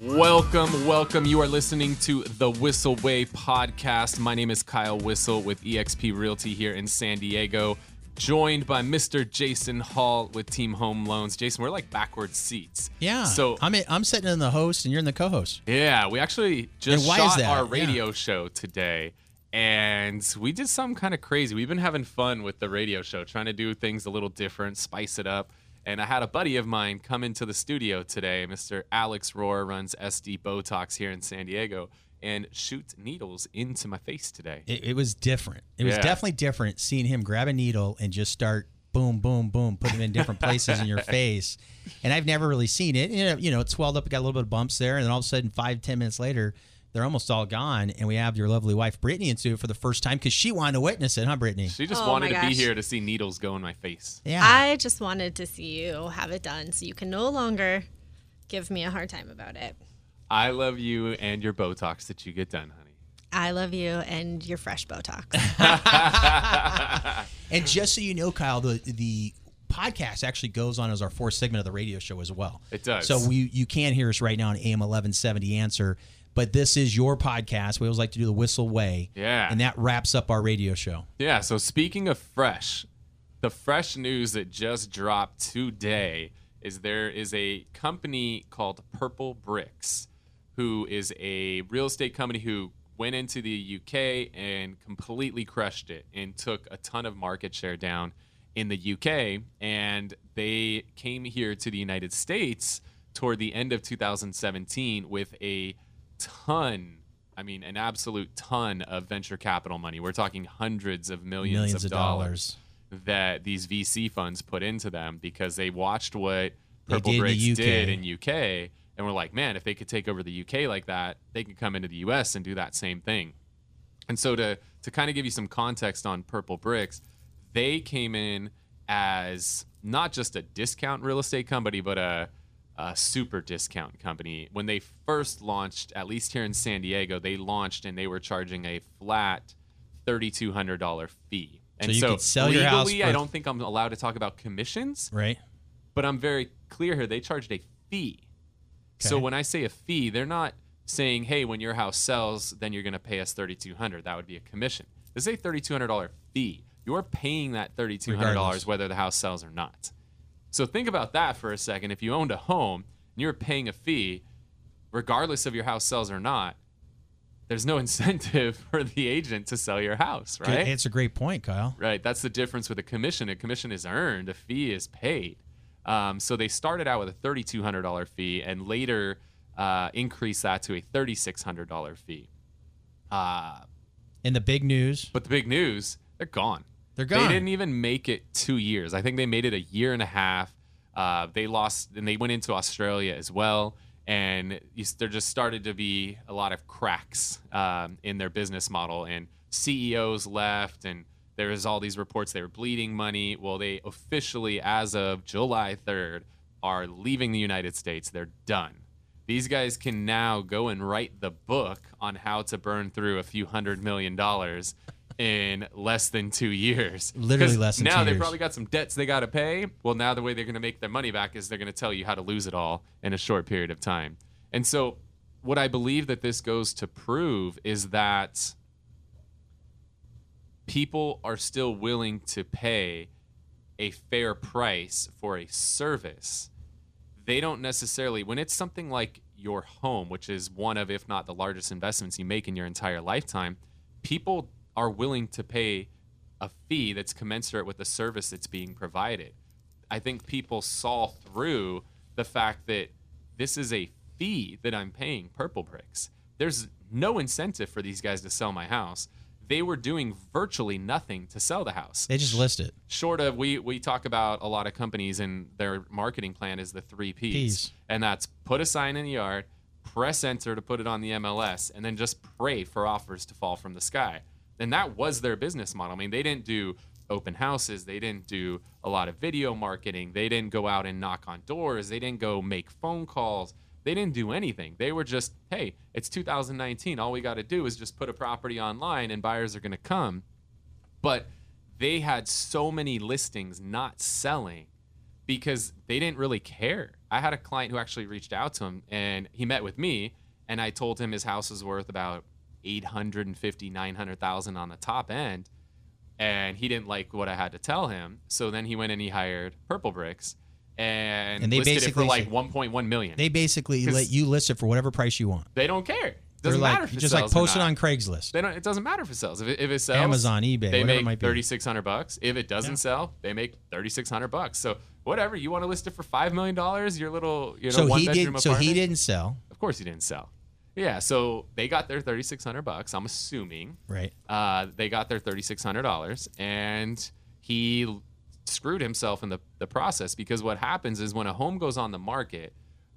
Welcome, welcome. You are listening to the Whissel Way podcast. My name is Kyle Whissel with eXp Realty here in San Diego, joined by Mr. Jason Hall with Team Home Loans. Jason, we're like backwards seats. Yeah. So I'm in, I'm sitting in the host and you're in the co-host. yeah, we actually just And why is shot that? our Yeah. radio show today. And we did something kind of crazy. We've been having fun with the radio show, trying to do things a little different, spice it up. And I had a buddy of mine come into the studio today, Mr. Alex Rohr, runs SD Botox here in San Diego, and shoot needles into my face today. It, it was different. It was Yeah. definitely different seeing him grab a needle and just start boom, boom, boom, put them in different places in your face. And I've never really seen it. You know, you know, it swelled up, it got a little bit of bumps there, and then all of a sudden, five, ten minutes later, they're almost all gone. And we have your lovely wife Brittany into it for the first time because she wanted to witness it, huh, Brittany? She just Oh wanted my to be here to see needles go in my face. Yeah. I just wanted to see you have it done so you can no longer give me a hard time about it. I love you and your Botox that you get done, honey. I love you and your fresh Botox. And just so you know, Kyle, the the podcast actually goes on as our fourth segment of the radio show as well. It does. So we you can hear us right now on AM eleven seventy answer. But this is your podcast. We always like to do the Whissel way. Yeah. And that wraps up our radio show. Yeah, so speaking of fresh, the fresh news that just dropped today is there is a company called Purple Bricks who is a real estate company who went into the UK and completely crushed it and took a ton of market share down in the UK and they came here to the United States toward the end of 2017 with a ton I mean, an absolute ton of venture capital money. We're talking hundreds of millions, Millions of, of dollars, that these VC funds put into them because they watched what Purple did Bricks did in UK and were like, man, if they could take over the UK like that, they can come into the US and do that same thing. And so to to kind of give you some context on Purple Bricks, they came in as not just a discount real estate company, but a, a super discount company. When they first launched, at least here in San Diego, they launched and they were charging a flat thirty-two hundred dollar fee. And you so could sell your legally, house I don't think I'm allowed to talk about commissions, Right? but I'm very clear here. They charged a fee. So when I say a fee, they're not saying, "Hey, when your house sells, then you're going to pay us 3200." That would be a commission. This is a $3200 fee. You're paying that $3200 Regardless. whether the house sells or not. So think about that for a second. If you owned a home and you're paying a fee, regardless of your house sells or not, there's no incentive for the agent to sell your house, right? It's a great point, Kyle. Right. That's the difference with a commission. A commission is earned, a fee is paid. Um, so they started out with a $3,200 fee and later uh, increased that to a $3,600 fee. Uh, And the big news, but the big news, they're gone. They're gone. They didn't even make it two years. I think they made it a year and a half. Uh, they lost, and they went into Australia as well. And there just started to be a lot of cracks um, in their business model, and CEOs left, and there was all these reports they were bleeding money. Well, they officially, as of July 3rd, are leaving the United States. They're done. These guys can now go and write the book on how to burn through a few hundred million dollars in less than two years. Literally less than two years. now two they years. probably got some debts they got to pay. Well, now the way they're going to make their money back is they're going to tell you how to lose it all in a short period of time. And so, what I believe that this goes to prove is that people are still willing to pay a fair price for a service. They don't necessarily, when it's something like your home, which is one of, if not the largest investments you make in your entire lifetime, people are willing to pay a fee that's commensurate with the service that's being provided. I think people saw through the fact that this is a fee that I'm paying Purple Bricks. There's no incentive for these guys to sell my house. They were doing virtually nothing to sell the house. they just list it. Short of we we talk about a lot of companies and their marketing plan is the three P's, Ps. and that's put a sign in the yard, press enter to put it on the MLS, and then just pray for offers to fall from the sky. And that was their business model. I mean, they didn't do open houses, they didn't do a lot of video marketing, they didn't go out and knock on doors, they didn't go make phone calls. They didn't do anything. They were just, hey, it's 2019. All we got to do is just put a property online and buyers are going to come. But they had so many listings not selling because they didn't really care. I had a client who actually reached out to him and he met with me and I told him his house was worth about 850 900,000 on the top end and he didn't like what I had to tell him. So then he went and he hired Purple Bricks and, And they listed it for basically like say- 1.1 million. They basically let you list it for whatever price you want. They don't care. They're Doesn't like matter if it just like post it on Craigslist. They don't. It doesn't matter if it sells. If it, if it sells, Amazon, eBay, they make thirty six hundred bucks. If it doesn't Yeah. sell, they make thirty six hundred bucks. So whatever you want to list it for five million dollars, your little you know So one he bedroom did. So he didn't sell, Of course, he didn't sell. Yeah. So they got their thirty six hundred bucks. I'm assuming right? uh, they got their thirty six hundred dollars, and he screwed himself in the the process because what happens is when a home goes on the market,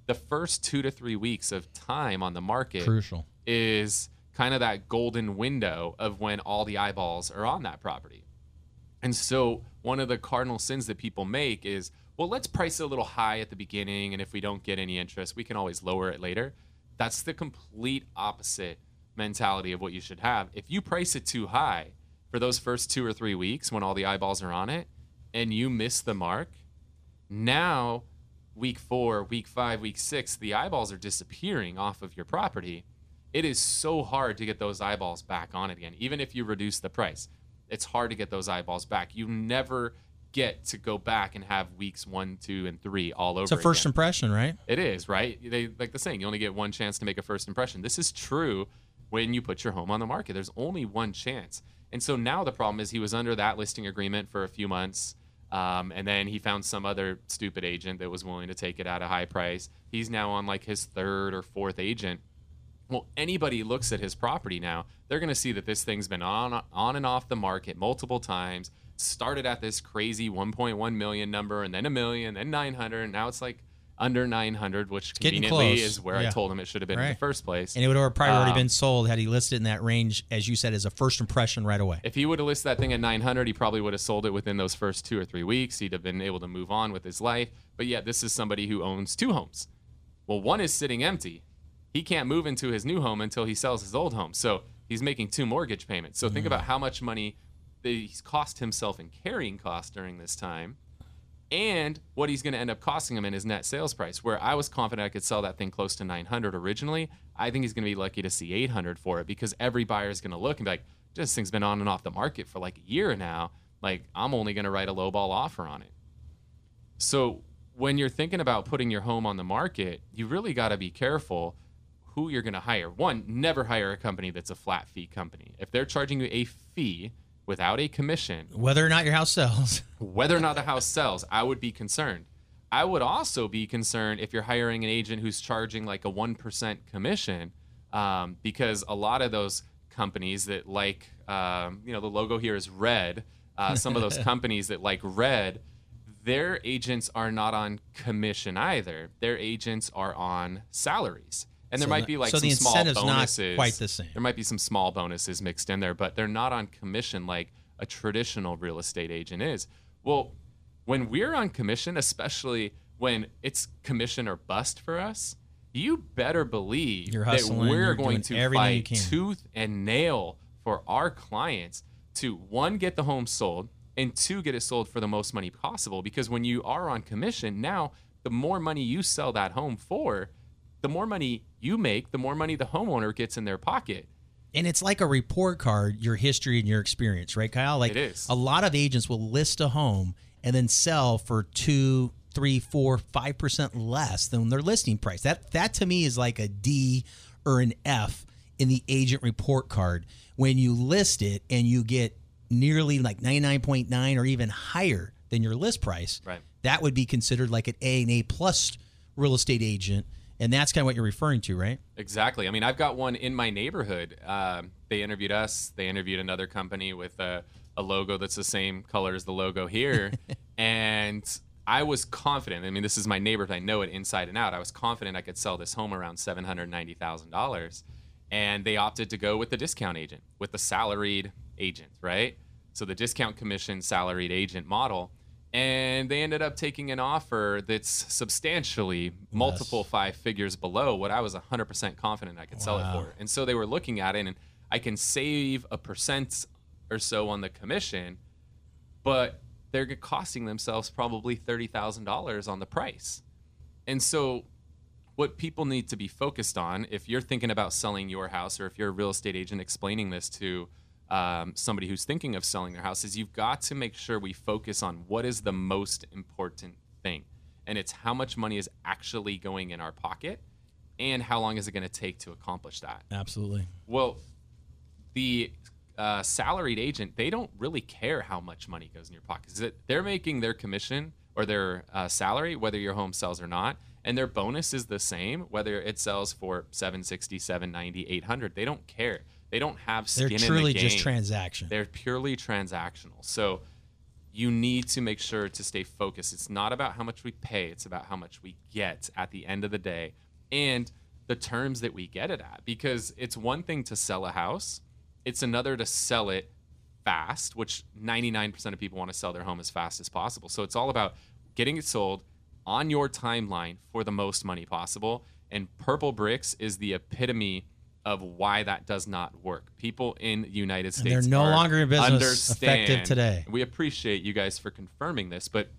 the first two to three weeks of time on the market Crucial. is kind of that golden window of when all the eyeballs are on that property. And so one of the cardinal sins that people make is, well, let's price it a little high at the beginning, and if we don't get any interest, we can always lower it later. That's the complete opposite mentality of what you should have. If you price it too high for those first two or three weeks when all the eyeballs are on it, and you miss the mark, now week four, week five, week six, the eyeballs are disappearing off of your property. It is so hard to get those eyeballs back on it again, even if you reduce the price. It's hard to get those eyeballs back. You never get to go back and have weeks one, two, and three all over. It's a first again. impression, right? It is, right? They like the saying, you only get one chance to make a first impression. This is true when you put your home on the market. There's only one chance. And so now the problem is he was under that listing agreement for a few months. Um, and then he found some other stupid agent that was willing to take it at a high price. He's now on like his third or fourth agent. Well, anybody looks at his property now, they're going to see that this thing's been on on and off the market multiple times. Started at this crazy 1.1 million number, and then a million, then 900, and now it's like under 900, which getting conveniently is where I told him it should have been in the first place. And it would have probably already Um, been sold had he listed in that range, as you said, as a first impression right away. If he would have listed that thing at 900, he probably would have sold it within those first two or three weeks. He'd have been able to move on with his life. But yet, this is somebody who owns two homes. Well, one is sitting empty. He can't move into his new home until he sells his old home. So he's making two mortgage payments. So think about how much money he's cost himself in carrying costs during this time and what he's going to end up costing him in his net sales price. Where I was confident I could sell that thing close to 900 originally, I think he's going to be lucky to see 800 for it because every buyer is going to look and be like, "This thing's been on and off the market for like a year now. Like I'm only going to write a lowball offer on it." So when you're thinking about putting your home on the market, you really got to be careful who you're going to hire. One, never hire a company that's a flat fee company. If they're charging you a fee without a commission, Whether or not your house sells. whether or not the house sells, I would be concerned. I would also be concerned if you're hiring an agent who's charging like a 1% commission, um, because a lot of those companies that like, um, you know, the logo here is red. Uh, some of those companies that like red, their agents are not on commission either. Their agents are on salaries. And there So might be like so some the small incentive's not bonuses. quite the same. There might be some small bonuses mixed in there, but they're not on commission like a traditional real estate agent is. Well, when we're on commission, especially when it's commission or bust for us, you better believe that we're going to fight tooth and nail for our clients to one get the home sold and two get it sold for the most money possible because when you are on commission now the more money you sell that home for the more money you make the more money the homeowner gets in their pocket And it's like a report card, your history and your experience, right, Kyle? Like It is. a lot of agents will list a home and then sell for two, three, four, five percent less than their listing price. That that to me is like a D or an F in the agent report card when you list it and you get nearly like 99.9 or even higher than your list price. Right. That would be considered like an A and A plus real estate agent. And that's kind of what you're referring to, right? Exactly. I mean, I've got one in my neighborhood. Um, they interviewed us. They interviewed another company with a, a logo that's the same color as the logo here, and I was confident. I mean, this is my neighborhood. I know it inside and out. I was confident I could sell this home around seven hundred ninety thousand dollars, and they opted to go with the discount agent, with the salaried agent, right? So the discount commission salaried agent model. And they ended up taking an offer that's substantially multiple five figures below what I was 100% confident I could sell it for. And so they were looking at it, and I can save a percent or so on the commission, but they're costing themselves probably $30,000 on the price. And so, what people need to be focused on, if you're thinking about selling your house, or if you're a real estate agent explaining this to um, somebody who's thinking of selling their house, is you've got to make sure we focus on what is the most important thing. And it's how much money is actually going in our pocket and how long is it going to take to accomplish that. Absolutely. Well, the uh, salaried agent, they don't really care how much money goes in your pocket. Is it they're making their commission or their uh, salary whether your home sells or not, and their bonus is the same whether it sells for 760, 790, 800. They don't care. They don't have skin They're in truly the game. just transaction. They're purely transactional. So you need to make sure to stay focused. It's not about how much we pay, it's about how much we get at the end of the day and the terms that we get it at. Because it's one thing to sell a house, it's another to sell it fast, which 99% of people want to sell their home as fast as possible. So it's all about getting it sold on your timeline for the most money possible. And Purple Bricks is the epitome of why that does not work. People in the United And States they're no longer in business understand- effective today. We appreciate you guys for confirming this, but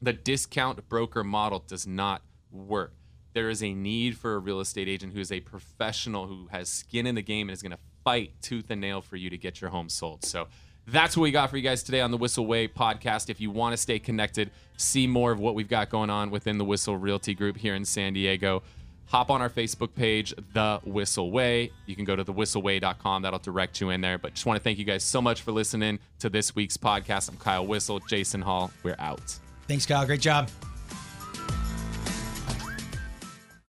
the discount broker model does not work. There is a need for a real estate agent who is a professional who has skin in the game and is going to fight tooth and nail for you to get your home sold. So that's what we got for you guys today on the Whissel Way podcast. If you want to stay connected, see more of what we've got going on within the Whissel Realty Group here in San Diego, hop on our Facebook page, The Whissel Way. You can go to thewhisselway.com. That'll direct you in there. But just want to thank you guys so much for listening to this week's podcast. I'm Kyle Whissel, Jason Hall. We're out. Thanks, Kyle. Great job.